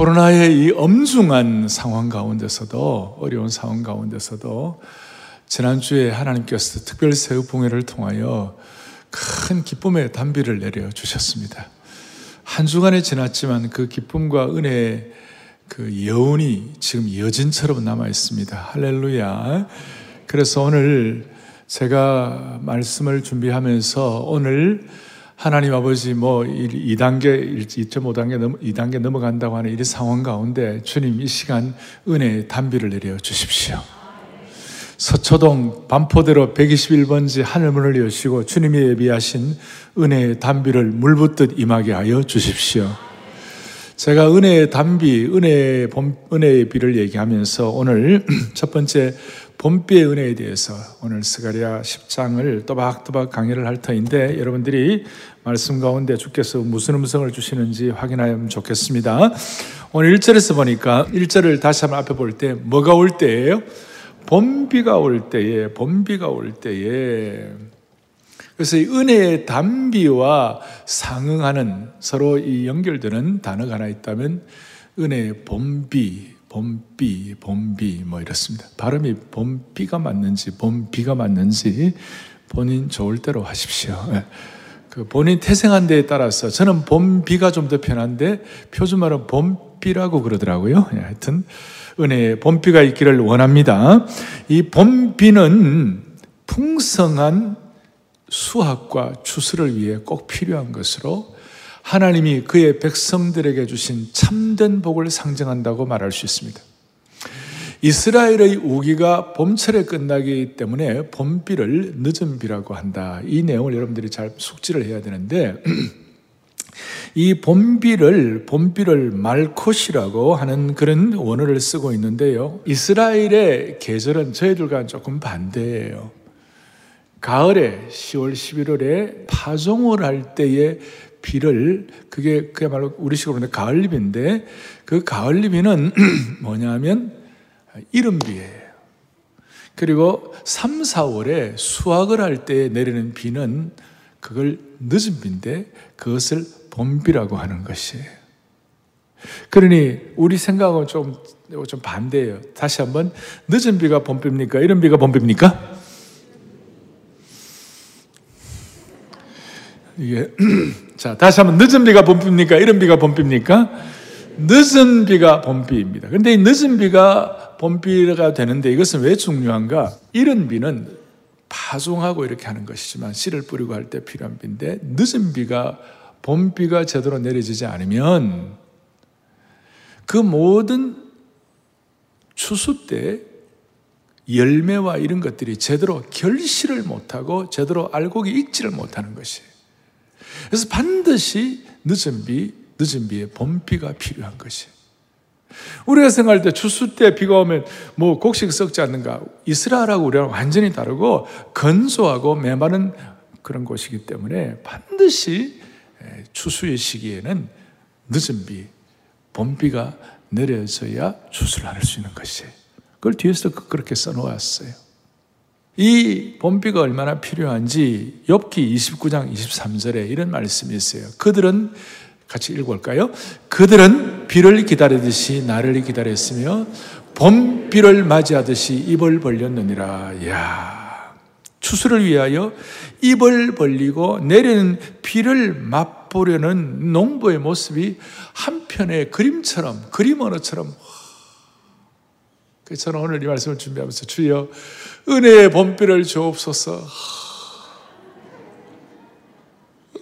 코로나의 이 엄중한 상황 가운데서도 어려운 상황 가운데서도 지난주에 하나님께서 특별 새우 봉회를 통하여 큰 기쁨의 단비를 내려 주셨습니다. 한 주간이 지났지만 그 기쁨과 은혜의 그 여운이 지금 여진처럼 남아 있습니다. 할렐루야. 그래서 오늘 제가 말씀을 준비하면서 오늘 하나님 아버지 뭐 2단계, 1.5단계, 2단계 넘어간다고 하는 이 상황 가운데 주님 이 시간 은혜의 단비를 내려 주십시오. 서초동 반포대로 121번지 하늘문을 여시고 주님이 예비하신 은혜의 단비를 물붓듯 임하게 하여 주십시오. 제가 은혜의 단비, 은혜의 봄, 은혜의 비를 얘기하면서 오늘 첫 번째 봄비의 은혜에 대해서 오늘 스가리아 10장을 또박또박 강의를 할 터인데 여러분들이 말씀 가운데 주께서 무슨 음성을 주시는지 확인하면 좋겠습니다. 오늘 1절에서 보니까 1절을 다시 한번 앞에 볼 때 뭐가 올 때예요? 봄비가 올 때에, 봄비가 올 때에, 그래서 이 은혜의 단비와 상응하는 서로 이 연결되는 단어가 하나 있다면 은혜의 봄비, 봄비, 봄비 뭐 이렇습니다. 발음이 봄비가 맞는지 봄비가 맞는지 본인 좋을 대로 하십시오. 예. 그 본인 태생한 데에 따라서 저는 봄비가 좀 더 편한데 표준말은 봄비라고 그러더라고요. 예, 하여튼 은혜의 봄비가 있기를 원합니다. 이 봄비는 풍성한 수확과 추수를 위해 꼭 필요한 것으로 하나님이 그의 백성들에게 주신 참된 복을 상징한다고 말할 수 있습니다. 이스라엘의 우기가 봄철에 끝나기 때문에 봄비를 늦은 비라고 한다. 이 내용을 여러분들이 잘 숙지를 해야 되는데 이 봄비를 봄비를 말콧이라고 하는 그런 원어를 쓰고 있는데요. 이스라엘의 계절은 저희들과 조금 반대예요. 가을에 10월 11월에 파종을 할 때에 비를 그게 그야말로 우리식으로 는 가을비인데 그 가을비는 뭐냐면 이른비예요. 그리고 3, 4월에 수확을 할 때 내리는 비는 그걸 늦은 비인데 그것을 봄비라고 하는 것이에요. 그러니 우리 생각은 좀, 좀 반대예요. 다시 한번 늦은 비가 봄비입니까? 이른 비가 봄비입니까? 이게 자 다시 한번 늦은 비가 봄비입니까? 이른 비가 봄비입니까? 늦은 비가 봄비입니다. 그런데 이 늦은 비가 봄비가 되는데 이것은 왜 중요한가? 이른 비는 파종하고 이렇게 하는 것이지만 씨를 뿌리고 할 때 필요한 비인데 늦은 비가 봄비가 제대로 내려지지 않으면 그 모든 추수 때 열매와 이런 것들이 제대로 결실을 못하고 제대로 알곡이 익지를 못하는 것이에요. 그래서 반드시 늦은 비, 늦은 비에 봄비가 필요한 것이. 우리가 생각할 때 추수 때 비가 오면 뭐 곡식 썩지 않는가? 이스라엘하고 우리랑 완전히 다르고 건조하고 메마른 그런 곳이기 때문에 반드시 추수의 시기에는 늦은 비, 봄비가 내려져야 추수를 할 수 있는 것이에요. 그걸 뒤에서 그렇게 써놓았어요. 이 봄비가 얼마나 필요한지 엽기 29장 23절에 이런 말씀이 있어요. 그들은 같이 읽어볼까요? 그들은 비를 기다리듯이 나를 기다렸으며 봄비를 맞이하듯이 입을 벌렸느니라. 야 추수를 위하여 입을 벌리고 내리는 비를 맛보려는 농부의 모습이 한편의 그림처럼 그림 언어처럼 저는 오늘 이 말씀을 준비하면서 주여 은혜의 봄비를 주옵소서.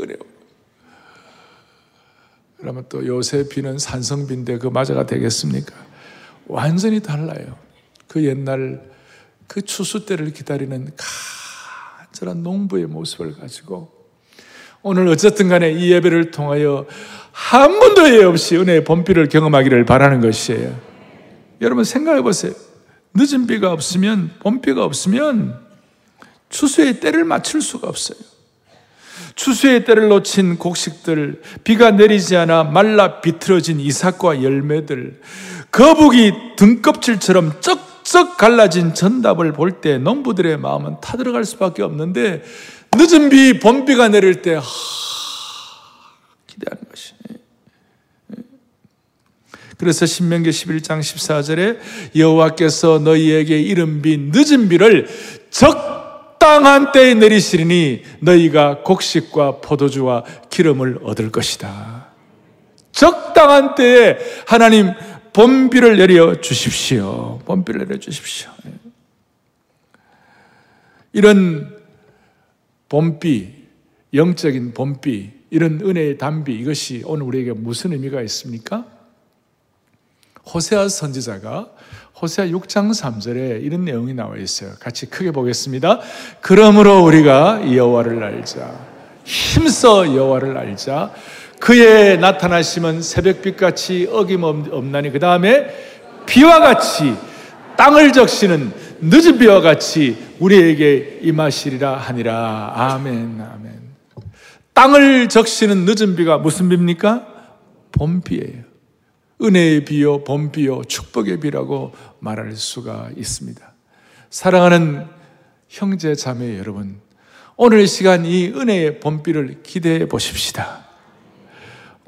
은혜. 그러면 또 요새 비는 산성비인데 그 맞아가 되겠습니까? 완전히 달라요. 그 옛날 그 추수 때를 기다리는 간절한 농부의 모습을 가지고 오늘 어쨌든 간에 이 예배를 통하여 한 번도 예 없이 은혜의 봄비를 경험하기를 바라는 것이에요. 여러분 생각해 보세요. 늦은 비가 없으면, 봄비가 없으면 추수의 때를 맞출 수가 없어요. 추수의 때를 놓친 곡식들, 비가 내리지 않아 말라 비틀어진 이삭과 열매들, 거북이 등껍질처럼 쩍쩍 갈라진 전답을 볼 때 농부들의 마음은 타들어갈 수밖에 없는데 늦은 비, 봄비가 내릴 때 하, 기대하는 것이. 그래서 신명기 11장 14절에 여호와께서 너희에게 이른 비 늦은 비를 적당한 때에 내리시리니 너희가 곡식과 포도주와 기름을 얻을 것이다. 적당한 때에 하나님 봄비를 내려 주십시오. 봄비를 내려 주십시오. 이런 봄비, 영적인 봄비, 이런 은혜의 담비, 이것이 오늘 우리에게 무슨 의미가 있습니까? 호세아 선지자가 호세아 6장 3절에 이런 내용이 나와 있어요. 같이 크게 보겠습니다. 그러므로 우리가 여호와를 알자. 힘써 여호와를 알자. 그의 나타나심은 새벽빛 같이 어김없나니 그 다음에 비와 같이 땅을 적시는 늦은 비와 같이 우리에게 임하시리라 하니라. 아멘, 아멘. 땅을 적시는 늦은 비가 무슨 비입니까? 봄비예요. 은혜의 비요, 봄비요, 축복의 비라고 말할 수가 있습니다. 사랑하는 형제 자매 여러분, 오늘 시간 이 은혜의 봄비를 기대해 보십시다.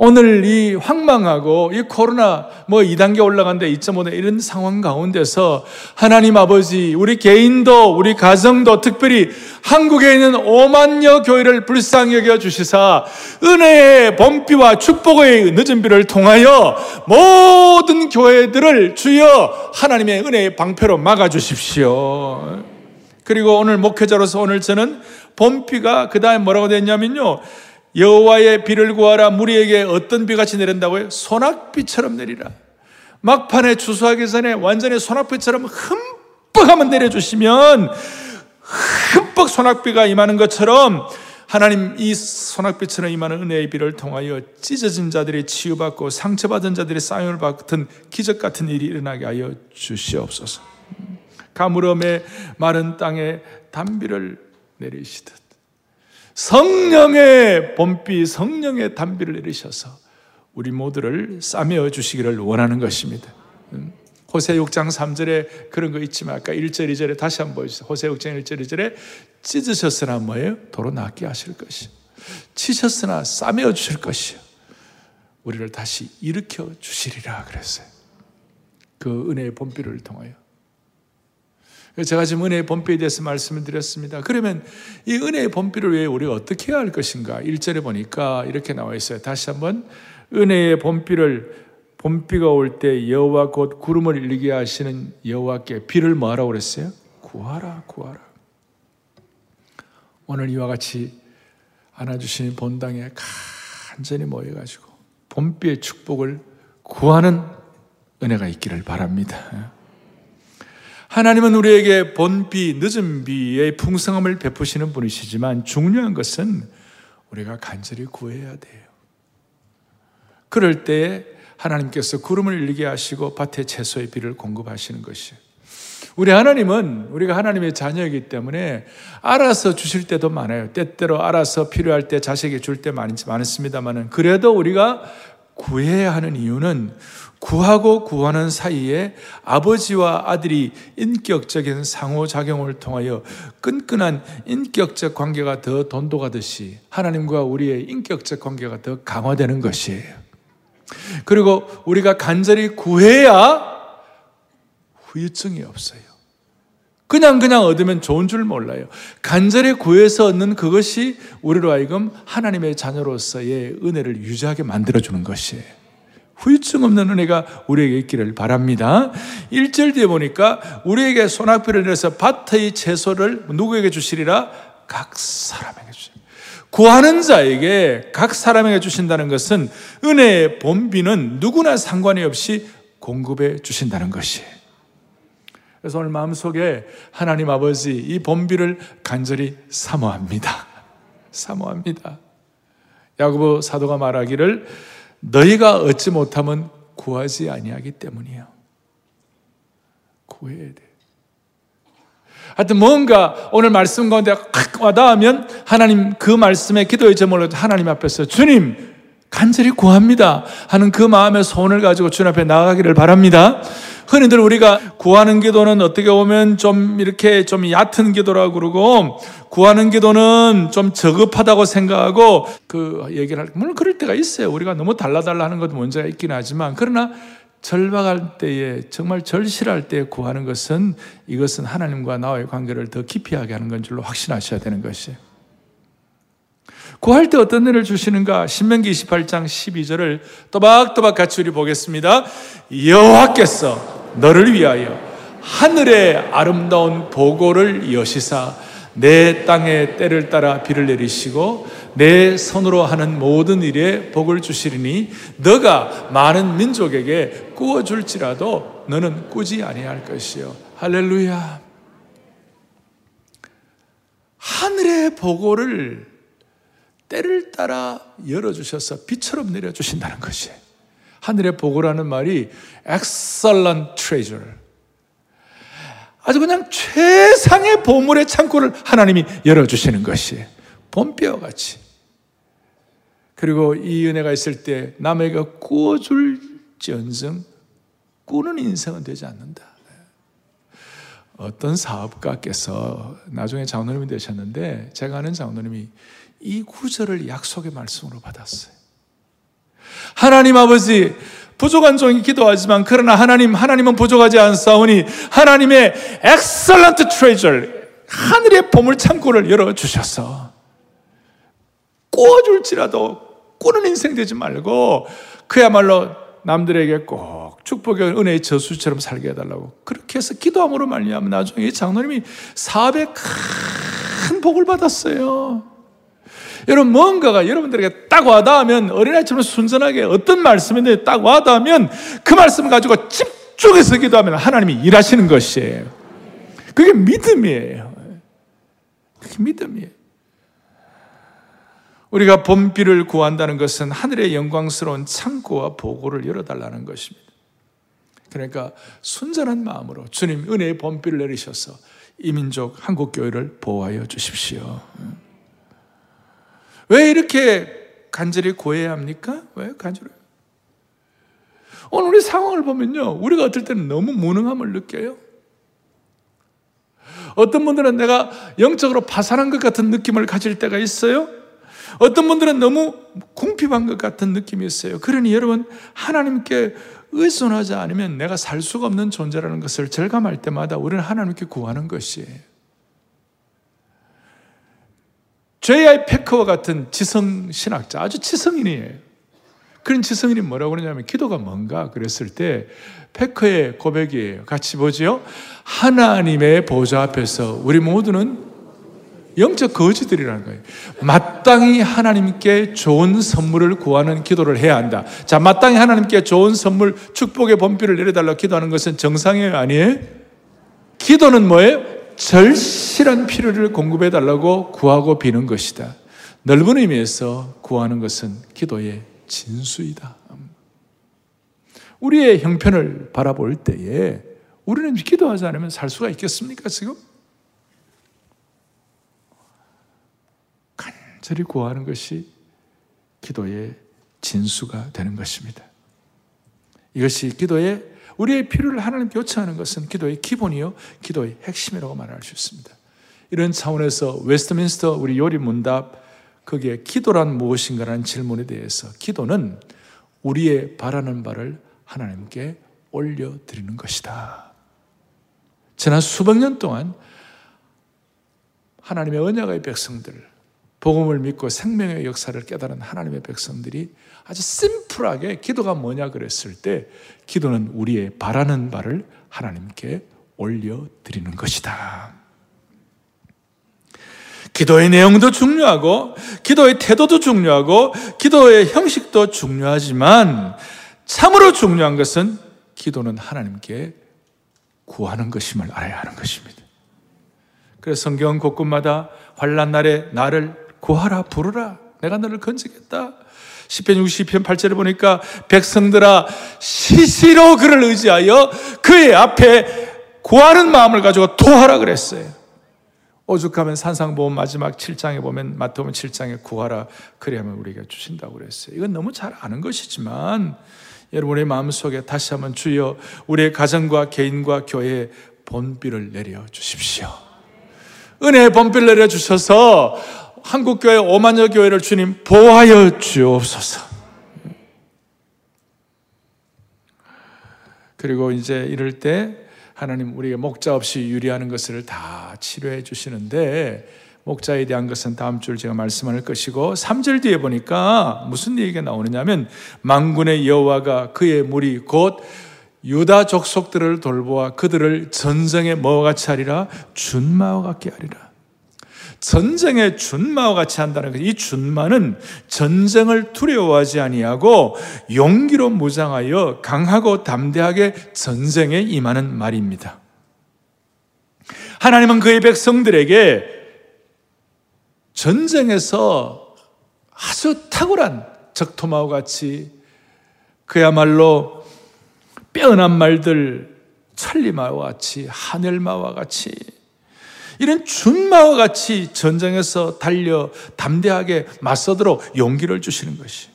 오늘 이 황망하고 이 코로나 뭐 2단계 올라간데 2.5대 이런 상황 가운데서 하나님 아버지 우리 개인도 우리 가정도 특별히 한국에 있는 5만여 교회를 불쌍히 여겨 주시사 은혜의 범비와 축복의 늦은 비를 통하여 모든 교회들을 주여 하나님의 은혜의 방패로 막아 주십시오. 그리고 오늘 목회자로서 오늘 저는 범비가 그다음에 뭐라고 됐냐면요. 여호와의 비를 구하라 무리에게 어떤 비같이 내린다고요? 소낙비처럼 내리라. 막판에 추수하기 전에 완전히 소낙비처럼 흠뻑 한번 내려주시면 흠뻑 소낙비가 임하는 것처럼 하나님 이 소낙비처럼 임하는 은혜의 비를 통하여 찢어진 자들이 치유받고 상처받은 자들이 쌓임을 받은 기적 같은 일이 일어나게 하여 주시옵소서. 가물음의 마른 땅에 단비를 내리시듯 성령의 봄비, 성령의 단비를 내리셔서 우리 모두를 싸매어 주시기를 원하는 것입니다. 음. 호세 6장 3절에 그런 거 있지만 아까 1절 2절에 다시 한번 보여주세요. 호세 6장 1절 2절에 찢으셨으나 뭐예요? 도로 낫게 하실 것이 치셨으나 싸매어 주실 것이요. 우리를 다시 일으켜 주시리라 그랬어요. 그 은혜의 본비를 통하여. 제가 지금 은혜의 본비에 대해서 말씀을 드렸습니다. 그러면 이 은혜의 본비를 위해 우리가 어떻게 해야 할 것인가? 1절에 보니까 이렇게 나와 있어요. 다시 한번 은혜의 본비를 봄비가 올 때 여호와 곧 구름을 일게 하시는 여호와께 비를 뭐하라고 그랬어요? 구하라 구하라. 오늘 이와 같이 안아주신 본당에 간절히 모여가지고 봄비의 축복을 구하는 은혜가 있기를 바랍니다. 하나님은 우리에게 본비, 늦은 비의 풍성함을 베푸시는 분이시지만 중요한 것은 우리가 간절히 구해야 돼요. 그럴 때 하나님께서 구름을 일게 하시고 밭에 채소의 비를 공급하시는 것이에요. 우리 하나님은 우리가 하나님의 자녀이기 때문에 알아서 주실 때도 많아요. 때때로 알아서 필요할 때 자식에게 줄때 많습니다만은 그래도 우리가 구해야 하는 이유는 구하고 구하는 사이에 아버지와 아들이 인격적인 상호작용을 통하여 끈끈한 인격적 관계가 더 돈독하듯이 하나님과 우리의 인격적 관계가 더 강화되는 것이에요. 그리고 우리가 간절히 구해야 후유증이 없어요. 그냥 그냥 얻으면 좋은 줄 몰라요. 간절히 구해서 얻는 그것이 우리로 하여금 하나님의 자녀로서의 은혜를 유지하게 만들어주는 것이에요. 후유증 없는 은혜가 우리에게 있기를 바랍니다. 1절 뒤에 보니까 우리에게 소낙비를 내서 밭의 채소를 누구에게 주시리라? 각 사람에게 주시 구하는 자에게 각 사람에게 주신다는 것은 은혜의 본비는 누구나 상관이 없이 공급해 주신다는 것이에요. 그래서 오늘 마음속에 하나님 아버지 이 본비를 간절히 사모합니다. 사모합니다. 야고보 사도가 말하기를 너희가 얻지 못하면 구하지 아니하기 때문이에요. 구해야 돼. 하여튼 뭔가 오늘 말씀 가운데 확 와닿으면 하나님 그 말씀에 기도의 제목을 하나님 앞에서 주님 간절히 구합니다 하는 그 마음의 소원을 가지고 주님 앞에 나가기를 바랍니다. 흔히들 우리가 구하는 기도는 어떻게 보면 좀 이렇게 좀 얕은 기도라고 그러고 구하는 기도는 좀 저급하다고 생각하고 그 얘기를 할 물론 그럴 때가 있어요. 우리가 너무 달라달라 하는 것도 문제가 있긴 하지만 그러나 절박할 때에 정말 절실할 때에 구하는 것은 이것은 하나님과 나와의 관계를 더 깊이 하게 하는 건 줄로 확신하셔야 되는 것이에요. 구할 때 어떤 일을 주시는가? 신명기 28장 12절을 또박또박 같이 우리 보겠습니다. 여호와께서 너를 위하여 하늘의 아름다운 보고를 여시사 내 땅에 때를 따라 비를 내리시고 내 손으로 하는 모든 일에 복을 주시리니 너가 많은 민족에게 꾸어 줄지라도 너는 꾸지 아니할 것이요. 할렐루야. 하늘의 보고를 때를 따라 열어주셔서 비처럼 내려주신다는 것이 하늘의 보고라는 말이 excellent treasure. 아주 그냥 최상의 보물의 창고를 하나님이 열어주시는 것이 봄비와 같이. 그리고 이 은혜가 있을 때 남에게 꾸어줄지언정 꾸는 인생은 되지 않는다. 어떤 사업가께서 나중에 장로님이 되셨는데 제가 아는 장로님이 이 구절을 약속의 말씀으로 받았어요. 하나님 아버지, 부족한 종이 기도하지만 그러나 하나님, 하나님은 부족하지 않사오니 하나님의 excellent treasure 하늘의 보물 창고를 열어 주셔서 꾸어줄지라도 꾸는 인생 되지 말고 그야말로 남들에게 꼭 축복의 은혜의 저수처럼 살게 해달라고 그렇게 해서 기도함으로 말미암아 나중에 장로님이 사업에 큰 복을 받았어요. 여러분 뭔가가 여러분들에게 딱 와닿으면 어린아이처럼 순전하게 어떤 말씀인데 딱 와닿으면 그 말씀을 가지고 집중해서 기도하면 하나님이 일하시는 것이에요. 그게 믿음이에요. 그게 믿음이에요. 우리가 봄비를 구한다는 것은 하늘의 영광스러운 창고와 보고를 열어달라는 것입니다. 그러니까 순전한 마음으로 주님 은혜의 봄비를 내리셔서 이민족 한국교회를 보호하여 주십시오. 왜 이렇게 간절히 구해야 합니까? 왜 간절히? 오늘 우리 상황을 보면요. 우리가 어떨 때는 너무 무능함을 느껴요. 어떤 분들은 내가 영적으로 파산한 것 같은 느낌을 가질 때가 있어요. 어떤 분들은 너무 궁핍한 것 같은 느낌이 있어요. 그러니 여러분, 하나님께 의존하지 않으면 내가 살 수가 없는 존재라는 것을 절감할 때마다 우리는 하나님께 구하는 것이에요. J.I. 패커와 같은 지성 신학자, 아주 지성인이에요. 그런 지성인이 뭐라고 그러냐면 기도가 뭔가 그랬을 때 패커의 고백이에요. 같이 보지요. 하나님의 보좌 앞에서 우리 모두는 영적 거지들이라는 거예요. 마땅히 하나님께 좋은 선물을 구하는 기도를 해야 한다. 자, 마땅히 하나님께 좋은 선물, 축복의 범비를 내려달라고 기도하는 것은 정상이에요? 아니에요? 기도는 뭐예요? 절실한 필요를 공급해 달라고 구하고 비는 것이다. 넓은 의미에서 구하는 것은 기도의 진수이다. 우리의 형편을 바라볼 때에 우리는 기도하지 않으면 살 수가 있겠습니까, 지금? 간절히 구하는 것이 기도의 진수가 되는 것입니다. 이것이 기도의 우리의 필요를 하나님께 요청하는 것은 기도의 기본이요, 기도의 핵심이라고 말할 수 있습니다. 이런 차원에서 웨스트민스터 우리 요리 문답 거기에 기도란 무엇인가라는 질문에 대해서 기도는 우리의 바라는 바를 하나님께 올려드리는 것이다. 지난 수백 년 동안 하나님의 언약의 백성들, 복음을 믿고 생명의 역사를 깨달은 하나님의 백성들이 아주 심플하게 기도가 뭐냐 그랬을 때 기도는 우리의 바라는 바를 하나님께 올려드리는 것이다. 기도의 내용도 중요하고, 기도의 태도도 중요하고, 기도의 형식도 중요하지만, 참으로 중요한 것은 기도는 하나님께 구하는 것임을 알아야 하는 것입니다. 그래서 성경 곳곳마다 환란 날에 나를 구하라 부르라 내가 너를 건지겠다. 10편 60편 8절에 보니까 백성들아 시시로 그를 의지하여 그의 앞에 구하는 마음을 가지고 도하라 그랬어요. 오죽하면 산상보험 마지막 7장에 보면 마태복음 7장에 구하라 그래야만 우리가 주신다고 그랬어요. 이건 너무 잘 아는 것이지만 여러분의 마음속에 다시 한번 주여 우리의 가정과 개인과 교회에 본비를 내려 주십시오. 은혜의 본비를 내려 주셔서 한국교회 5만여 교회를 주님 보호하여 주옵소서. 그리고 이제 이럴 때 하나님 우리가 목자 없이 유리하는 것을 다 치료해 주시는데 목자에 대한 것은 다음 주 제가 말씀할 것이고 3절 뒤에 보니까 무슨 얘기가 나오느냐면 망군의 여호와가 그의 무리 곧 유다 족속들을 돌보아 그들을 전쟁의 뭐와 같이 하리라 준마와 같게 하리라. 전쟁의 준마와 같이 한다는 것. 이 준마는 전쟁을 두려워하지 아니하고 용기로 무장하여 강하고 담대하게 전쟁에 임하는 말입니다. 하나님은 그의 백성들에게 전쟁에서 아주 탁월한 적토마와 같이 그야말로 빼어난 말들 천리마와 같이 하늘마와 같이 이런 준마와 같이 전쟁에서 달려 담대하게 맞서도록 용기를 주시는 것이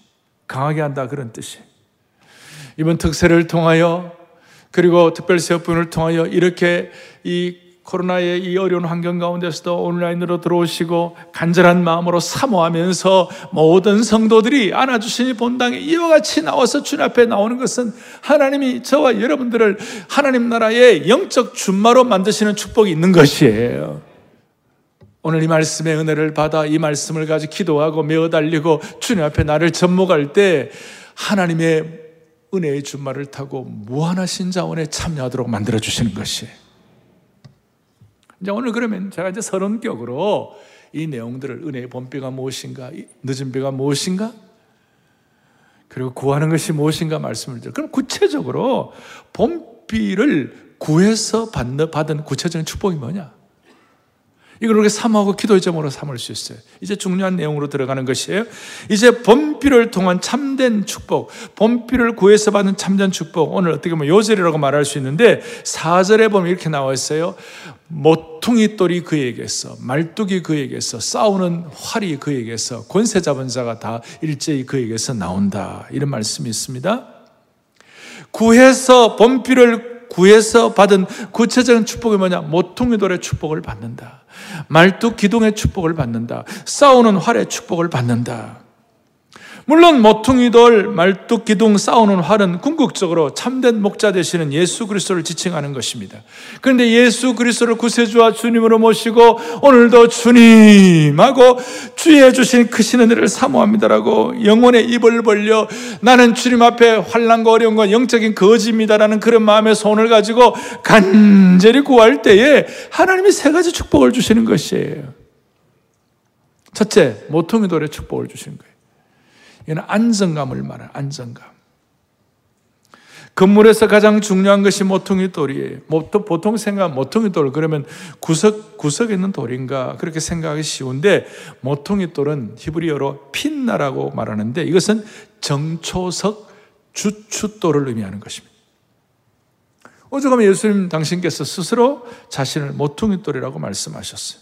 강하게 한다 그런 뜻이. 이번 특세를 통하여 그리고 특별세업분을 통하여 이렇게 이 코로나의 이 어려운 환경 가운데서도 온라인으로 들어오시고 간절한 마음으로 사모하면서 모든 성도들이 안아주시니 본당에 이와 같이 나와서 주님 앞에 나오는 것은 하나님이 저와 여러분들을 하나님 나라의 영적 준마로 만드시는 축복이 있는 것이에요. 오늘 이 말씀의 은혜를 받아 이 말씀을 가지고 기도하고 메어 달리고 주님 앞에 나를 접목할 때 하나님의 은혜의 준마를 타고 무한하신 자원에 참여하도록 만들어 주시는 것이에요. 이제 오늘 그러면 제가 이제 서론격으로 이 내용들을 은혜의 본비가 무엇인가, 늦은 비가 무엇인가, 그리고 구하는 것이 무엇인가 말씀을 드려. 그럼 구체적으로 본비를 구해서 받는, 받은 구체적인 축복이 뭐냐? 이걸 우리가 삼하고 기도의 점으로 삼을 수 있어요. 이제 중요한 내용으로 들어가는 것이에요. 이제 본비를 통한 참된 축복, 본비를 구해서 받는 참된 축복. 오늘 어떻게 보면 요절이라고 말할 수 있는데 4절에 보면 이렇게 나와 있어요. 모퉁이 똘이 그에게서, 말뚝이 그에게서, 싸우는 활이 그에게서, 권세 잡은 자가 다 일제히 그에게서 나온다. 이런 말씀이 있습니다. 구해서 본비를 구해서 받은 구체적인 축복이 뭐냐? 모퉁이 돌의 축복을 받는다. 말뚝 기둥의 축복을 받는다. 싸우는 활의 축복을 받는다. 물론 모퉁이돌, 말뚝, 기둥, 싸우는 활은 궁극적으로 참된 목자 되시는 예수 그리스도를 지칭하는 것입니다. 그런데 예수 그리스도를 구세주와 주님으로 모시고 오늘도 주님하고 주의 주신 크신 은혜를 사모합니다라고 영혼의 입을 벌려 나는 주님 앞에 환란과 어려운 건 영적인 거짓입니다라는 그런 마음의 손을 가지고 간절히 구할 때에 하나님이 세 가지 축복을 주시는 것이에요. 첫째, 모퉁이돌의 축복을 주시는 거예요. 이는 안정감을 말하는 안정감. 건물에서 가장 중요한 것이 모퉁이 돌이에요. 보통 생각 모퉁이 돌 그러면 구석 구석에 있는 돌인가 그렇게 생각하기 쉬운데 모퉁이 돌은 히브리어로 핀나라고 말하는데 이것은 정초석 주춧돌을 의미하는 것입니다. 오죽하면 예수님 당신께서 스스로 자신을 모퉁이 돌이라고 말씀하셨어요.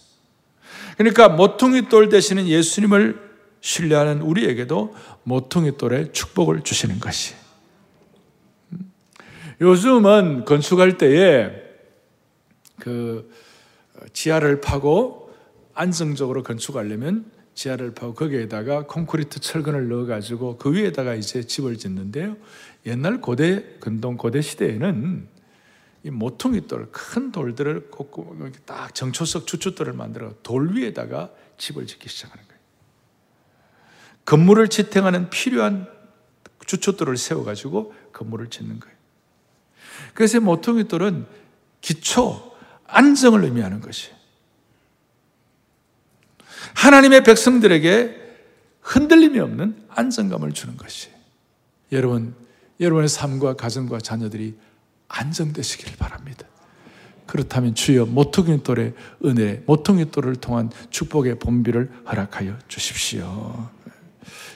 그러니까 모퉁이 돌 대신은 예수님을 신뢰하는 우리에게도 모퉁이 돌의 축복을 주시는 것이. 요즘은 건축할 때에 그 지하를 파고 안정적으로 건축하려면 지하를 파고 거기에다가 콘크리트 철근을 넣어가지고 그 위에다가 이제 집을 짓는데요. 옛날 고대 근동 고대 시대에는 이 모퉁이 돌, 큰 돌들을 딱 정초석 주춧돌을 만들어 돌 위에다가 집을 짓기 시작하는 거예요. 건물을 지탱하는 필요한 주춧돌을 세워가지고 건물을 짓는 거예요. 그래서 모퉁이 돌은 기초, 안정을 의미하는 것이 하나님의 백성들에게 흔들림이 없는 안정감을 주는 것이 여러분, 여러분의 삶과 가정과 자녀들이 안정되시기를 바랍니다. 그렇다면 주여 모퉁이 돌의 은혜, 모퉁이 돌을 통한 축복의 본비를 허락하여 주십시오.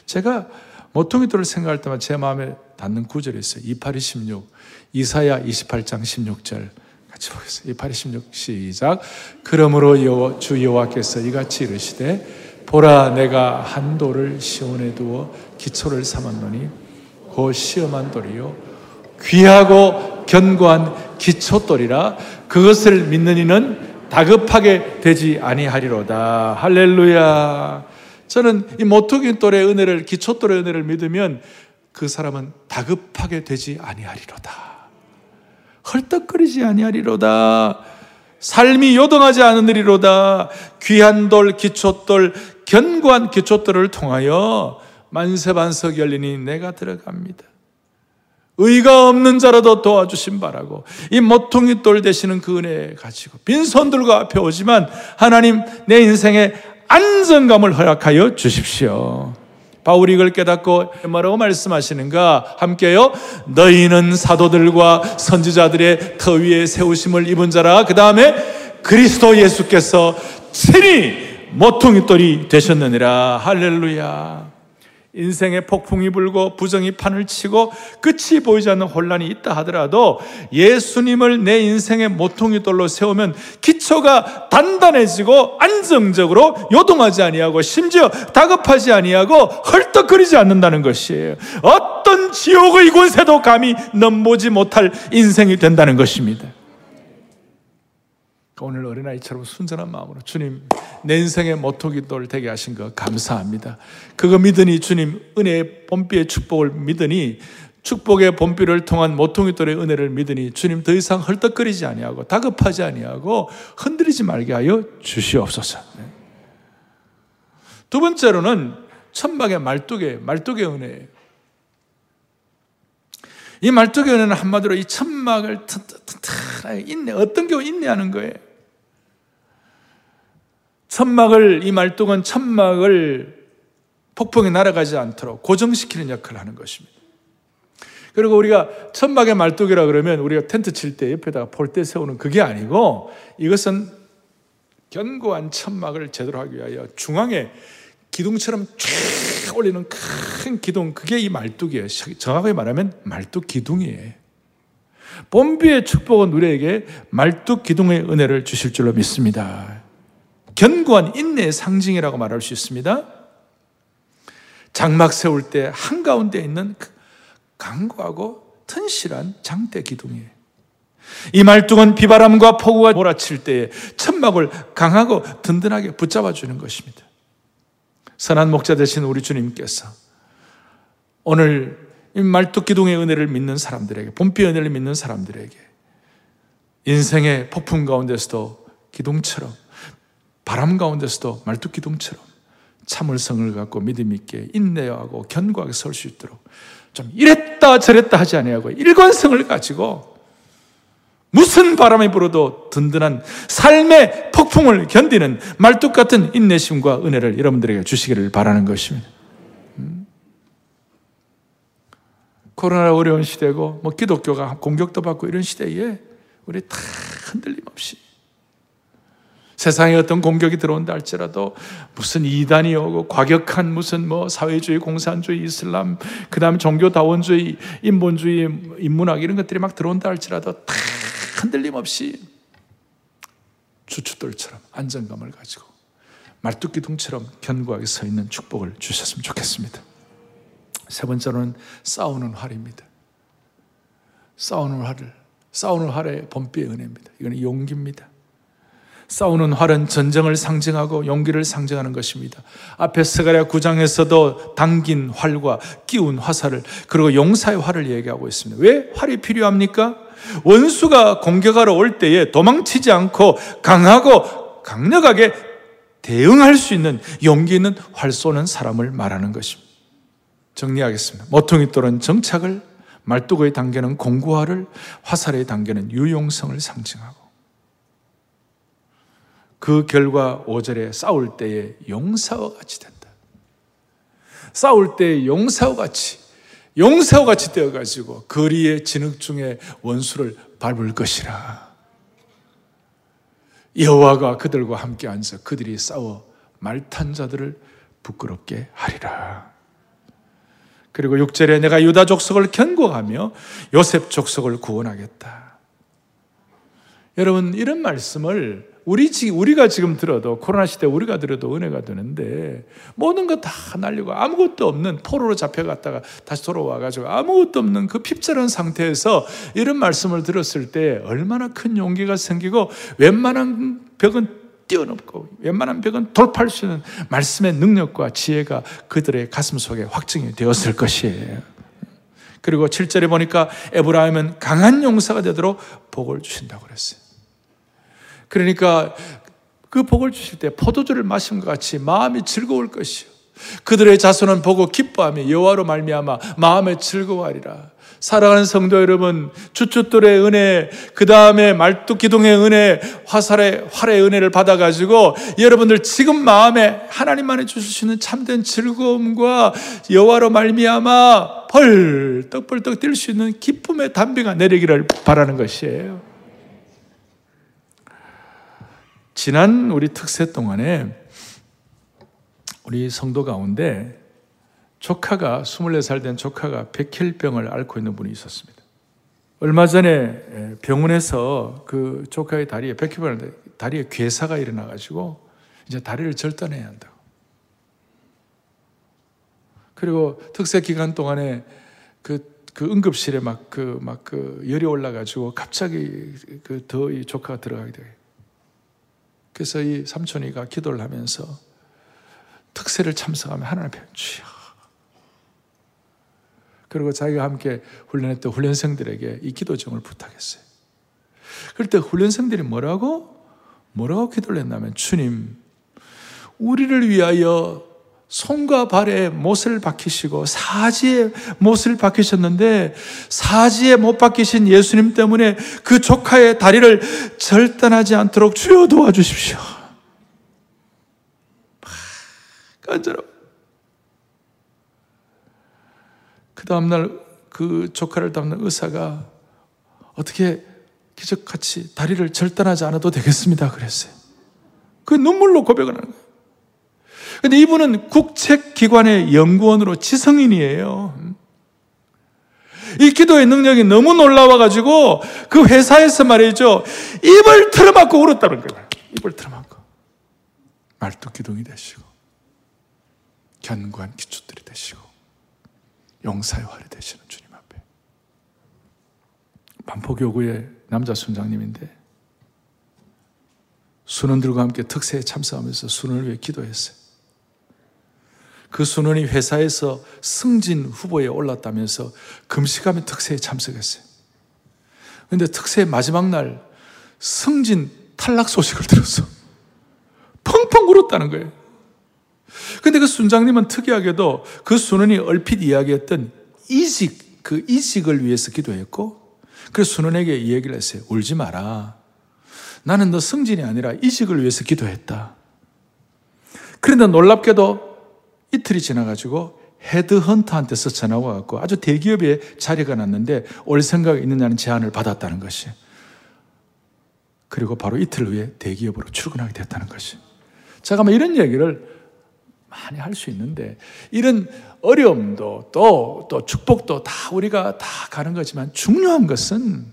제가 모퉁이돌을 생각할 때마다 제 마음에 닿는 구절이 있어요. 28, 26. 이사야 28장 16절. 같이 보겠습니다. 28, 16 시작. 그러므로 여호, 주 여호와께서 이같이 이르시되 보라 내가 한 돌을 시온에 두어 기초를 삼았노니 그 시험한 돌이요 귀하고 견고한 기초돌이라 그것을 믿는 이는 다급하게 되지 아니하리로다. 할렐루야. 저는 이 모퉁이 돌의 은혜를 기초 돌의 은혜를 믿으면 그 사람은 다급하게 되지 아니하리로다. 헐떡거리지 아니하리로다. 삶이 요동하지 않으리로다. 귀한 돌, 기초돌, 견고한 기초돌을 통하여 만세반석 열리니 내가 들어갑니다. 의가 없는 자라도 도와주신 바라고 이 모퉁이 돌 되시는 그 은혜 가지고 빈손들과 앞에 오지만 하나님 내 인생에 안정감을 허락하여 주십시오. 바울이 이걸 깨닫고 뭐라고 말씀하시는가? 함께요. 너희는 사도들과 선지자들의 터 위에 세우심을 입은 자라. 그 다음에 그리스도 예수께서 친히 모퉁이 돌이 되셨느니라. 할렐루야. 인생의 폭풍이 불고 부정이 판을 치고 끝이 보이지 않는 혼란이 있다 하더라도 예수님을 내 인생의 모퉁이 돌로 세우면 기초가 단단해지고 안정적으로 요동하지 아니하고 심지어 다급하지 아니하고 헐떡거리지 않는다는 것이에요. 어떤 지옥의 군세도 감히 넘보지 못할 인생이 된다는 것입니다. 오늘 어린아이처럼 순전한 마음으로 주님 내 인생의 모토기돌 되게 하신 거 감사합니다. 그거 믿으니 주님 은혜의 봄비의 축복을 믿으니 축복의 봄비를 통한 모퉁이돌의 은혜를 믿으니 주님 더 이상 헐떡거리지 아니하고 다급하지 아니하고 흔들리지 말게 하여 주시옵소서. 네. 두 번째로는 천막의 말뚝의 말뚝의 은혜예요. 이 말뚝의 은혜는 한마디로 이 천막을 튼튼하게 인내 어떤 경우 인내하는 거예요. 천막을 이 말뚝은 천막을 폭풍이 날아가지 않도록 고정시키는 역할을 하는 것입니다. 그리고 우리가 천막의 말뚝이라 그러면 우리가 텐트 칠 때 옆에다가 폴대 세우는 그게 아니고 이것은 견고한 천막을 제대로 하기 위하여 중앙에 기둥처럼 쫙 올리는 큰 기둥 그게 이 말뚝이에요. 정확하게 말하면 말뚝 기둥이에요. 본비의 축복은 우리에게 말뚝 기둥의 은혜를 주실 줄로 믿습니다. 견고한 인내의 상징이라고 말할 수 있습니다. 장막 세울 때 한가운데 있는 그 강고하고 튼실한 장대 기둥이에요. 이 말뚝은 비바람과 폭우가 몰아칠 때에 천막을 강하고 든든하게 붙잡아 주는 것입니다. 선한 목자 되신 우리 주님께서 오늘 이 말뚝 기둥의 은혜를 믿는 사람들에게, 봄비 은혜를 믿는 사람들에게 인생의 폭풍 가운데서도 기둥처럼 바람 가운데서도 말뚝 기둥처럼 참을성을 갖고 믿음 있게 인내하고 견고하게 설 수 있도록 좀 이랬다 저랬다 하지 아니하고 일관성을 가지고 무슨 바람이 불어도 든든한 삶의 폭풍을 견디는 말뚝 같은 인내심과 은혜를 여러분들에게 주시기를 바라는 것입니다. 음? 코로나 어려운 시대고 뭐 기독교가 공격도 받고 이런 시대에 우리 다 흔들림 없이 세상에 어떤 공격이 들어온다 할지라도 무슨 이단이 오고 과격한 무슨 뭐 사회주의, 공산주의, 이슬람, 그 다음 종교다원주의, 인본주의, 인문학 이런 것들이 막 들어온다 할지라도 다 흔들림 없이 주춧돌처럼 안정감을 가지고 말뚝기둥처럼 견고하게 서 있는 축복을 주셨으면 좋겠습니다. 세 번째로는 싸우는 활입니다. 싸우는 활을, 싸우는 활의 봄비의 은혜입니다. 이건 용기입니다. 싸우는 활은 전쟁을 상징하고 용기를 상징하는 것입니다. 앞에 스가랴 9장에서도 당긴 활과 끼운 화살을 그리고 용사의 활을 얘기하고 있습니다. 왜 활이 필요합니까? 원수가 공격하러 올 때에 도망치지 않고 강하고 강력하게 대응할 수 있는 용기 있는 활 쏘는 사람을 말하는 것입니다. 정리하겠습니다. 모퉁이 돌은 정착을, 말뚝의 단계는 공구화를, 화살의 단계는 유용성을 상징하고 그 결과 5절에 싸울 때에 용사와 같이 된다. 싸울 때 용사와 같이, 용사와 같이 되어가지고 거리의 진흙 중에 원수를 밟을 것이라. 여호와가 그들과 함께 앉아 그들이 싸워 말탄 자들을 부끄럽게 하리라. 그리고 6절에 내가 유다 족속을 견고하며 요셉 족속을 구원하겠다. 여러분, 이런 말씀을 우리 우리가 지금 들어도 코로나 시대 우리가 들어도 은혜가 되는데 모든 거 다 날리고 아무것도 없는 포로로 잡혀갔다가 다시 돌아와 가지고 아무것도 없는 그 핍절한 상태에서 이런 말씀을 들었을 때 얼마나 큰 용기가 생기고 웬만한 벽은 뛰어넘고 웬만한 벽은 돌파할 수 있는 말씀의 능력과 지혜가 그들의 가슴 속에 확증이 되었을 것이에요. 그리고 7절에 보니까 에브라임은 강한 용사가 되도록 복을 주신다고 그랬어요. 그러니까 그 복을 주실 때 포도주를 마신 것 같이 마음이 즐거울 것이요. 그들의 자손은 보고 기뻐하며 여호와로 말미암아 마음에 즐거워하리라. 사랑하는 성도 여러분, 주춧돌의 은혜, 그 다음에 말뚝 기둥의 은혜, 화살의 활의 은혜를 받아가지고 여러분들 지금 마음에 하나님만이 주실 수 있는 참된 즐거움과 여호와로 말미암아 벌떡벌떡 뛸 수 있는 기쁨의 담비가 내리기를 바라는 것이에요. 지난 우리 특세 동안에 우리 성도 가운데 조카가 24살 된 조카가 백혈병을 앓고 있는 분이 있었습니다. 얼마 전에 병원에서 그 조카의 다리에 백혈병 다리에 괴사가 일어나 가지고 이제 다리를 절단해야 한다고. 그리고 특세 기간 동안에 그, 그 응급실에 막 그, 막그 열이 올라 가지고 갑자기 그 더 이 조카가 들어가게 돼요. 그래서 이 삼촌이가 기도를 하면서 특세를 참석하며 하나님 앞에 주여 그리고 자기가 함께 훈련했던 훈련생들에게 이 기도 정을 부탁했어요. 그럴 때 훈련생들이 뭐라고? 뭐라고 기도를 했냐면 주님, 우리를 위하여 손과 발에 못을 박히시고 사지에 못을 박히셨는데 사지에 못 박히신 예수님 때문에 그 조카의 다리를 절단하지 않도록 주여 도와주십시오. 간절하고 그 다음날 그 조카를 담는 의사가 어떻게 기적같이 다리를 절단하지 않아도 되겠습니다. 그랬어요. 그 눈물로 고백을 하는 거예요. 근데 이분은 국책기관의 연구원으로 지성인이에요. 이 기도의 능력이 너무 놀라워가지고 그 회사에서 말이죠. 입을 틀어막고 울었다는 거예요. 입을 틀어막고. 말뚝 기둥이 되시고, 견고한 기초들이 되시고, 용사의 활이 되시는 주님 앞에. 반포교구의 남자 순장님인데 순원들과 함께 특세에 참석하면서 순원을 위해 기도했어요. 그 순원이 회사에서 승진 후보에 올랐다면서 금식하며 특세에 참석했어요. 근데 특세 마지막 날 승진 탈락 소식을 들었어. 펑펑 울었다는 거예요. 근데 그 순장님은 특이하게도 그 순원이 얼핏 이야기했던 이직, 그 이직을 위해서 기도했고, 그래서 순원에게 이 얘기를 했어요. 울지 마라. 나는 너 승진이 아니라 이직을 위해서 기도했다. 그런데 놀랍게도 이틀이 지나가지고 헤드헌터한테서 전화가 왔고 아주 대기업에 자리가 났는데 올 생각이 있느냐는 제안을 받았다는 것이. 그리고 바로 이틀 후에 대기업으로 출근하게 됐다는 것이. 잠깐만 이런 얘기를 많이 할 수 있는데 이런 어려움도 또, 또 축복도 다 우리가 다 가는 거지만 중요한 것은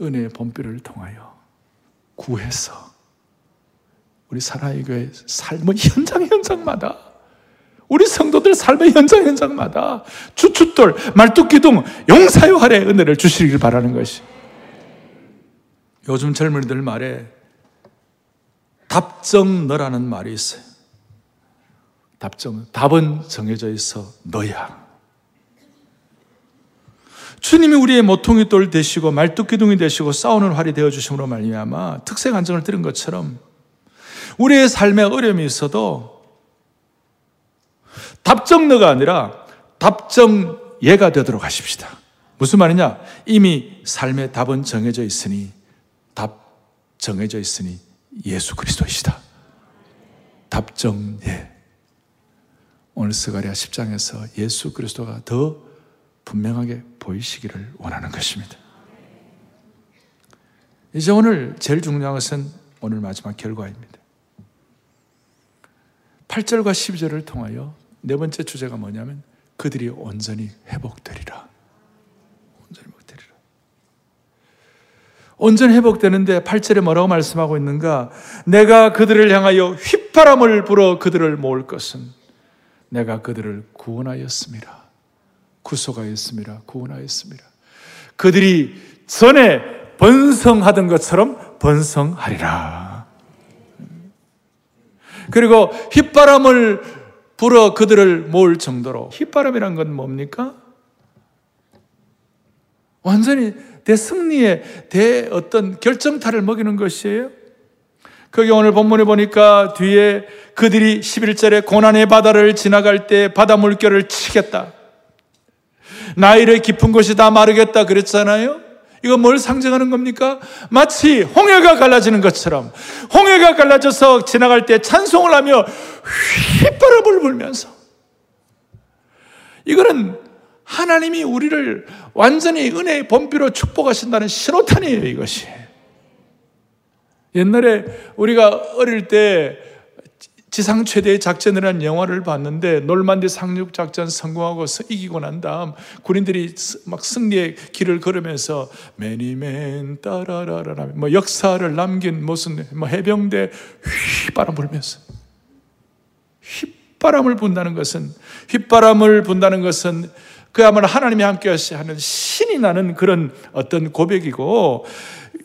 은혜의 본비를 통하여 구해서 우리 사랑의 교회 삶의 현장 현장마다 우리 성도들 삶의 현장 현장마다 주춧돌, 말뚝기둥, 용사요 할의 은혜를 주시길 바라는 것이 요즘 젊은이들 말에 답정 너라는 말이 있어요. 답정, 답은 정해져 있어 너야. 주님이 우리의 모퉁이 돌 되시고 말뚝기둥이 되시고 싸우는 활이 되어 주심으로 말미암아 특색 안정을 들은 것처럼 우리의 삶에 어려움이 있어도 답정너가 아니라 답정예가 되도록 하십시다. 무슨 말이냐? 이미 삶의 답은 정해져 있으니 답 정해져 있으니 예수 그리스도이시다. 답정예. 오늘 스가리아 10장에서 예수 그리스도가 더 분명하게 보이시기를 원하는 것입니다. 이제 오늘 제일 중요한 것은 오늘 마지막 결과입니다. 8절과 12절을 통하여 네 번째 주제가 뭐냐면 그들이 온전히 회복되리라. 온전 회복되는데 8절에 뭐라고 말씀하고 있는가? 내가 그들을 향하여 휘파람을 불어 그들을 모을 것은 내가 그들을 구원하였습니다. 구속하였습니다. 구원하였습니다. 그들이 전에 번성하던 것처럼 번성하리라. 그리고 휘바람을 불어 그들을 모을 정도로 휘바람이란 건 뭡니까? 완전히 대 승리의 대 어떤 결정타를 먹이는 것이에요. 거기 오늘 본문에 보니까 뒤에 그들이 11절에 고난의 바다를 지나갈 때 바다 물결을 치겠다. 나이를 깊은 곳이 다 마르겠다 그랬잖아요. 이거 뭘 상징하는 겁니까? 마치 홍해가 갈라지는 것처럼 홍해가 갈라져서 지나갈 때 찬송을 하며 휘바람을 불면서 이거는 하나님이 우리를 완전히 은혜의 범비로 축복하신다는 신호탄이에요, 이것이. 옛날에 우리가 어릴 때 지상 최대의 작전이라는 영화를 봤는데 놀만디 상륙 작전 성공하고 이기고 난 다음 군인들이 막 승리의 길을 걸으면서 매니맨 따라라라 뭐 역사를 남긴 무슨 뭐 해병대 휘바람 불면서 휘바람을 분다는 것은 휘바람을 분다는 것은 그야말로 하나님이 함께 하는 신이 나는 그런 어떤 고백이고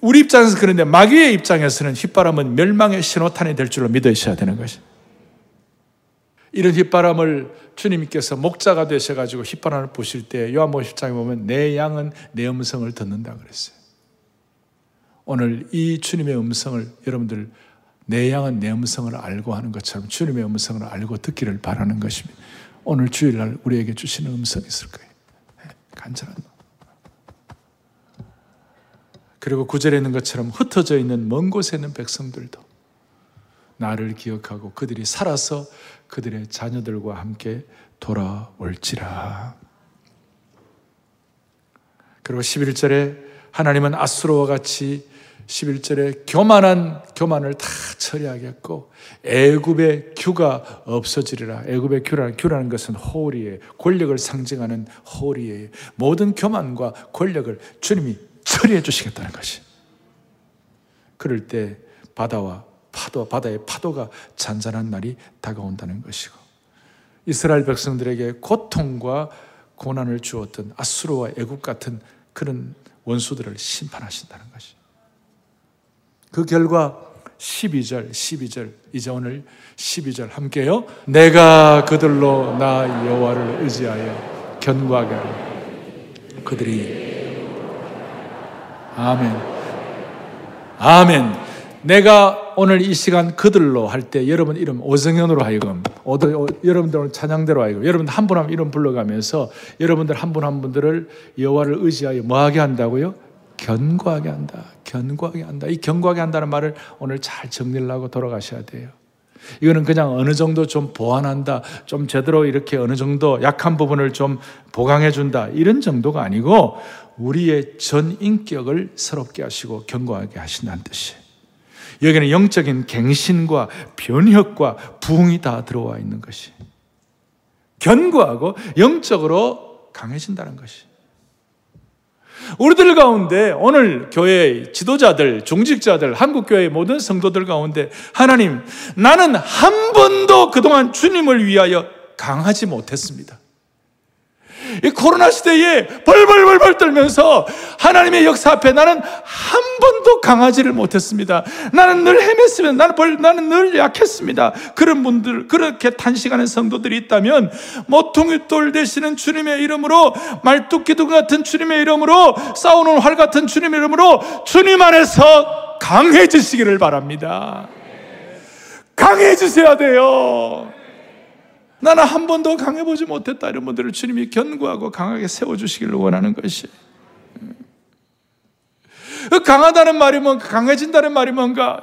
우리 입장에서 그런데 마귀의 입장에서는 휘바람은 멸망의 신호탄이 될 줄로 믿으셔야 되는 것이. 이런 휘바람을 주님께서 목자가 되셔가지고 휘바람을 보실 때 요한복음 10장에 보면 내 양은 내 음성을 듣는다 그랬어요. 오늘 이 주님의 음성을 여러분들 내 양은 내 음성을 알고 하는 것처럼 주님의 음성을 알고 듣기를 바라는 것입니다. 오늘 주일날 우리에게 주시는 음성이 있을 거예요. 네, 간절한 그리고 구절에 있는 것처럼 흩어져 있는 먼 곳에 있는 백성들도 나를 기억하고 그들이 살아서 그들의 자녀들과 함께 돌아올지라. 그리고 11절에 하나님은 아수로와 같이 11절에 교만한 교만을 다 처리하겠고 애굽의 규가 없어지리라. 애굽의 규라는 규라는 것은 호리에 권력을 상징하는 호리에 모든 교만과 권력을 주님이 처리해 주시겠다는 것이. 그럴 때 바다와 파도, 바다의 파도가 잔잔한 날이 다가온다는 것이고, 이스라엘 백성들에게 고통과 고난을 주었던 아수르와 애국 같은 그런 원수들을 심판하신다는 것이. 그 결과 12절, 12절, 이제 오늘 12절 함께요. 내가 그들로 나 여호와를 의지하여 견고하게 하라. 그들이 아멘. 아멘. 내가 오늘 이 시간 그들로 할 때 여러분 이름 오성현으로 하여금 여러분들 오늘 찬양대로 하여금 여러분들 한 분 한 분 이름 불러가면서 여러분들 한 분 한 분들을 여호와를 의지하여 뭐하게 한다고요? 견고하게 한다. 견고하게 한다. 이 견고하게 한다는 말을 오늘 잘 정리를 하고 돌아가셔야 돼요. 이거는 그냥 어느 정도 좀 보완한다. 좀 제대로 이렇게 어느 정도 약한 부분을 좀 보강해 준다. 이런 정도가 아니고 우리의 전 인격을 새롭게 하시고 견고하게 하신다는 뜻이에요. 여기는 영적인 갱신과 변혁과 부흥이 다 들어와 있는 것이. 견고하고 영적으로 강해진다는 것이. 우리들 가운데 오늘 교회 지도자들, 중직자들, 한국교회 모든 성도들 가운데 하나님, 나는 한 번도 그동안 주님을 위하여 강하지 못했습니다. 이 코로나 시대에 벌벌벌벌 떨면서 하나님의 역사 앞에 나는 한 번도 강하지를 못했습니다. 나는 늘 헤맸으면 나는 벌, 나는 늘 약했습니다. 그런 분들, 그렇게 탄식하는 성도들이 있다면 모퉁이돌 되시는 주님의 이름으로 말뚝기둥 같은 주님의 이름으로 싸우는 활 같은 주님의 이름으로 주님 안에서 강해지시기를 바랍니다. 강해지셔야 돼요. 나는 한 번도 강해보지 못했다. 이런 분들을 주님이 견고하고 강하게 세워주시기를 원하는 것이. 그 강하다는 말이 뭔가, 강해진다는 말이 뭔가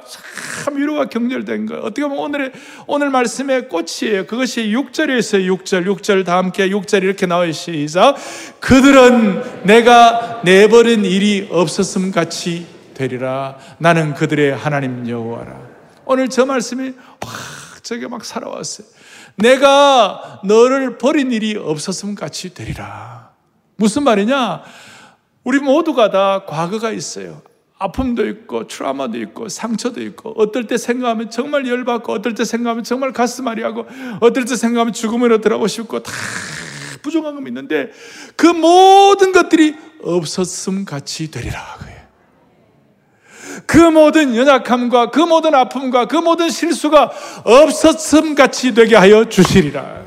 참 위로가 경절된 거. 어떻게 보면 오늘의, 오늘 말씀의 꽃이에요. 그것이 6절에 있어요. 6절, 6절 다 함께 6절 이렇게 나와요. 시작. 그들은 내가 내버린 일이 없었음 같이 되리라. 나는 그들의 하나님 여호와라. 오늘 저 말씀이 확 저게 막 살아왔어요. 내가 너를 버린 일이 없었음 같이 되리라. 무슨 말이냐? 우리 모두가 다 과거가 있어요. 아픔도 있고, 트라우마도 있고, 상처도 있고, 어떨 때 생각하면 정말 열받고, 어떨 때 생각하면 정말 가슴 아리하고, 어떨 때 생각하면 죽음으로 들어가고 싶고, 다 부정한 건 있는데, 그 모든 것들이 없었음 같이 되리라. 그 모든 연약함과 그 모든 아픔과 그 모든 실수가 없었음 같이 되게 하여 주시리라.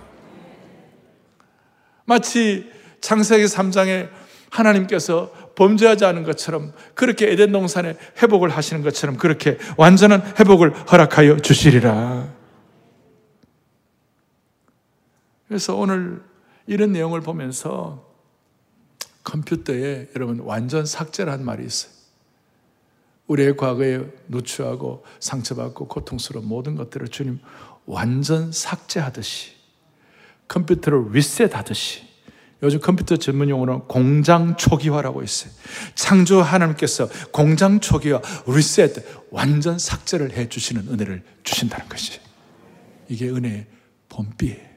마치 창세기 3장에 하나님께서 범죄하지 않은 것처럼 그렇게 에덴 동산에 회복을 하시는 것처럼 그렇게 완전한 회복을 허락하여 주시리라. 그래서 오늘 이런 내용을 보면서 컴퓨터에 여러분 완전 삭제라는 말이 있어요. 우리의 과거에 누추하고 상처받고 고통스러운 모든 것들을 주님 완전 삭제하듯이 컴퓨터를 리셋하듯이 요즘 컴퓨터 전문 용어로 공장 초기화라고 있어요. 창조 하나님께서 공장 초기화, 리셋, 완전 삭제를 해 주시는 은혜를 주신다는 것이 이게 은혜의 본비예요.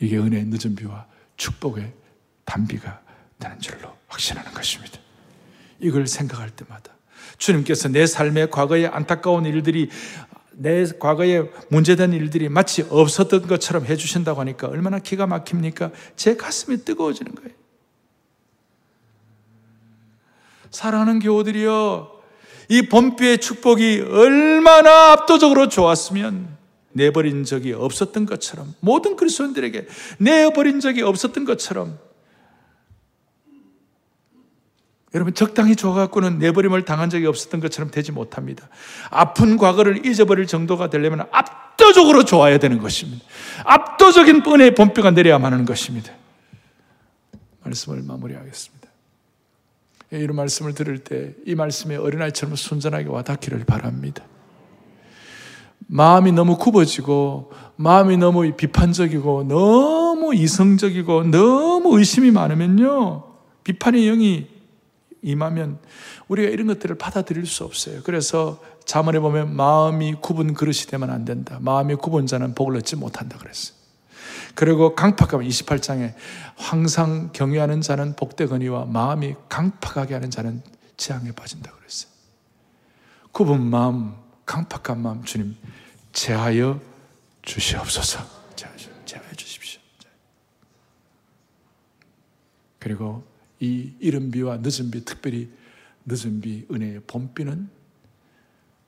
이게 은혜의 늦은 비와 축복의 단비가 되는 줄로 확신하는 것입니다. 이걸 생각할 때마다 주님께서 내 삶의 과거의 안타까운 일들이 내 과거에 문제된 일들이 마치 없었던 것처럼 해주신다고 하니까 얼마나 기가 막힙니까? 제 가슴이 뜨거워지는 거예요. 사랑하는 교우들이여, 이 봄비의 축복이 얼마나 압도적으로 좋았으면 내버린 적이 없었던 것처럼 모든 그리스도인들에게 내버린 적이 없었던 것처럼 여러분 적당히 줘갖고는 내버림을 당한 적이 없었던 것처럼 되지 못합니다. 아픈 과거를 잊어버릴 정도가 되려면 압도적으로 좋아야 되는 것입니다. 압도적인 은혜의 본뼈가 내려야만 하는 것입니다. 말씀을 마무리하겠습니다. 이런 말씀을 들을 때 이 말씀에 어린아이처럼 순전하게 와닿기를 바랍니다. 마음이 너무 굽어지고 마음이 너무 비판적이고 너무 이성적이고 너무 의심이 많으면요 비판의 영이 임하면 우리가 이런 것들을 받아들일 수 없어요. 그래서 자문에 보면 마음이 굽은 그릇이 되면 안 된다. 마음이 굽은 자는 복을 얻지 못한다 그랬어요. 그리고 강팍하면 28장에 항상 경외하는 자는 복되거니와 마음이 강팍하게 하는 자는 재앙에 빠진다 그랬어요. 굽은 마음, 강팍한 마음 주님 제하여 주시옵소서. 제하여 주십시오. 그리고 이 이른 비와 늦은 비, 특별히 늦은 비, 은혜의 봄비는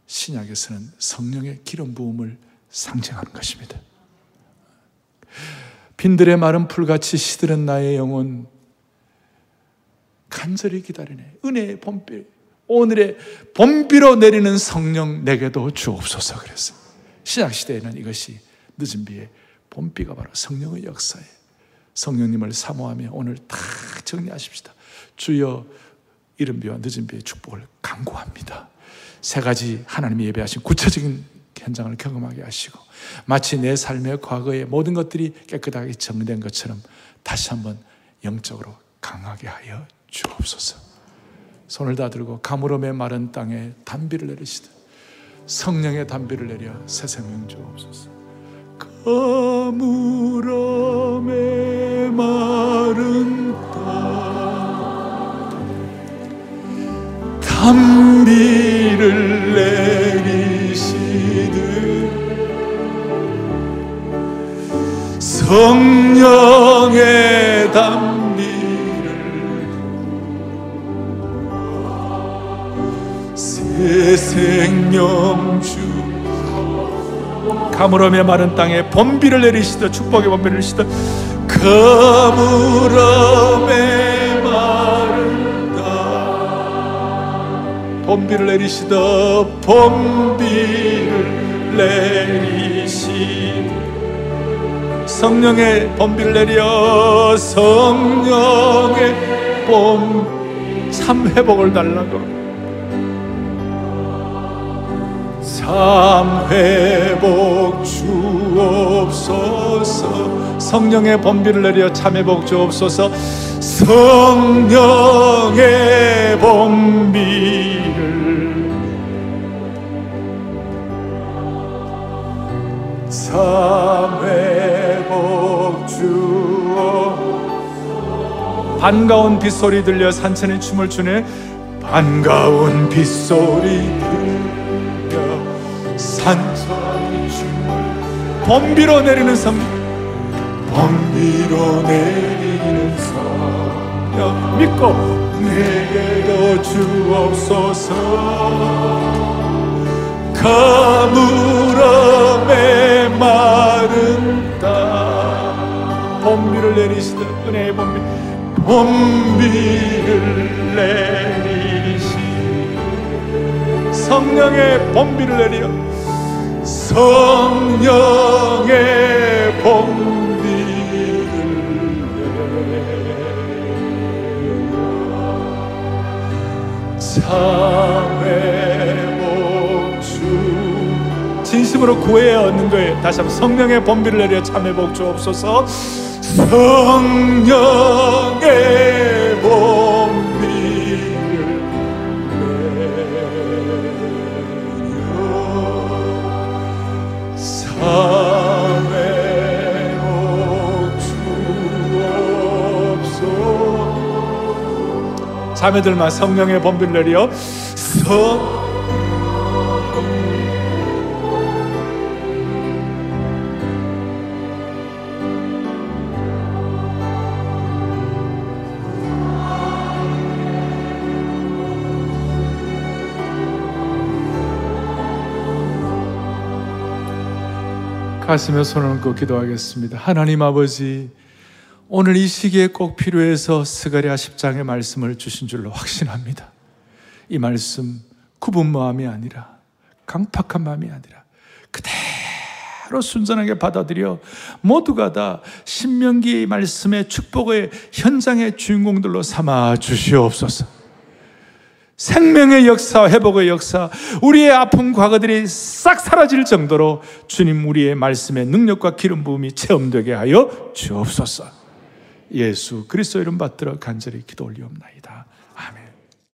신약에서는 성령의 기름 부음을 상징하는 것입니다. 빈들의 마른 풀같이 시들은 나의 영혼 간절히 기다리네. 은혜의 봄비. 오늘의 봄비로 내리는 성령 내게도 주옵소서 그랬어요. 신약 시대에는 이것이 늦은 비의 봄비가 바로 성령의 역사예요. 성령님을 사모하며 오늘 다 정리하십시다. 주여 이른 비와 늦은 비의 축복을 강구합니다. 세 가지 하나님이 예배하신 구체적인 현장을 경험하게 하시고 마치 내 삶의 과거의 모든 것들이 깨끗하게 정리된 것처럼 다시 한번 영적으로 강하게 하여 주옵소서. 손을 다 들고 가물음의 마른 땅에 단비를 내리시듯 성령의 단비를 내려 새 생명 주옵소서. 가물음의 마른 땅. 단비를 내리시듯 성령의 단비를 새 생명 주 가물음의 마른 땅에 범비를 내리시듯 축복의 범비를 내리시듯 가물음의 마른 땅. 범비를 내리시듯 범비를 내리시듯 성령의 범비를 내려 성령의 봄참 회복을 달라고 참 회복 주옵소서. 성령의 번비를 내려 참 회복 주옵소서. 성령의 번비를 참 회복 주옵소서. 반가운 빗소리 들려 산천의 춤을 추네. 반가운 빗소리 들려 범비로 내리는 성 범비로 내리는 성령 믿고. 내게도 주옵소서. 가물음에 마른 땅 봄비를 내리시듯 은혜의 봄비. 봄비를 내리시. 성령의 봄비를 내리어 성령의 봄비를 참회 복주. 진심으로 구해야 얻는 거예요. 다시 한번 성령의 봄비를 내려 참회 복주 없소서 성령 옥주옵소 자매들만 성령의 봄비를 내려 성 가슴에 손을 얹고 기도하겠습니다. 하나님 아버지, 오늘 이 시기에 꼭 필요해서 스가랴 10장의 말씀을 주신 줄로 확신합니다. 이 말씀 굽은 마음이 아니라 강팍한 마음이 아니라 그대로 순전하게 받아들여 모두가 다 신명기 말씀의 축복의 현장의 주인공들로 삼아 주시옵소서. 생명의 역사, 회복의 역사, 우리의 아픈 과거들이 싹 사라질 정도로 주님 우리의 말씀의 능력과 기름 부음이 체험되게 하여 주옵소서. 예수 그리스도 이름 받들어 간절히 기도 올리옵나이다.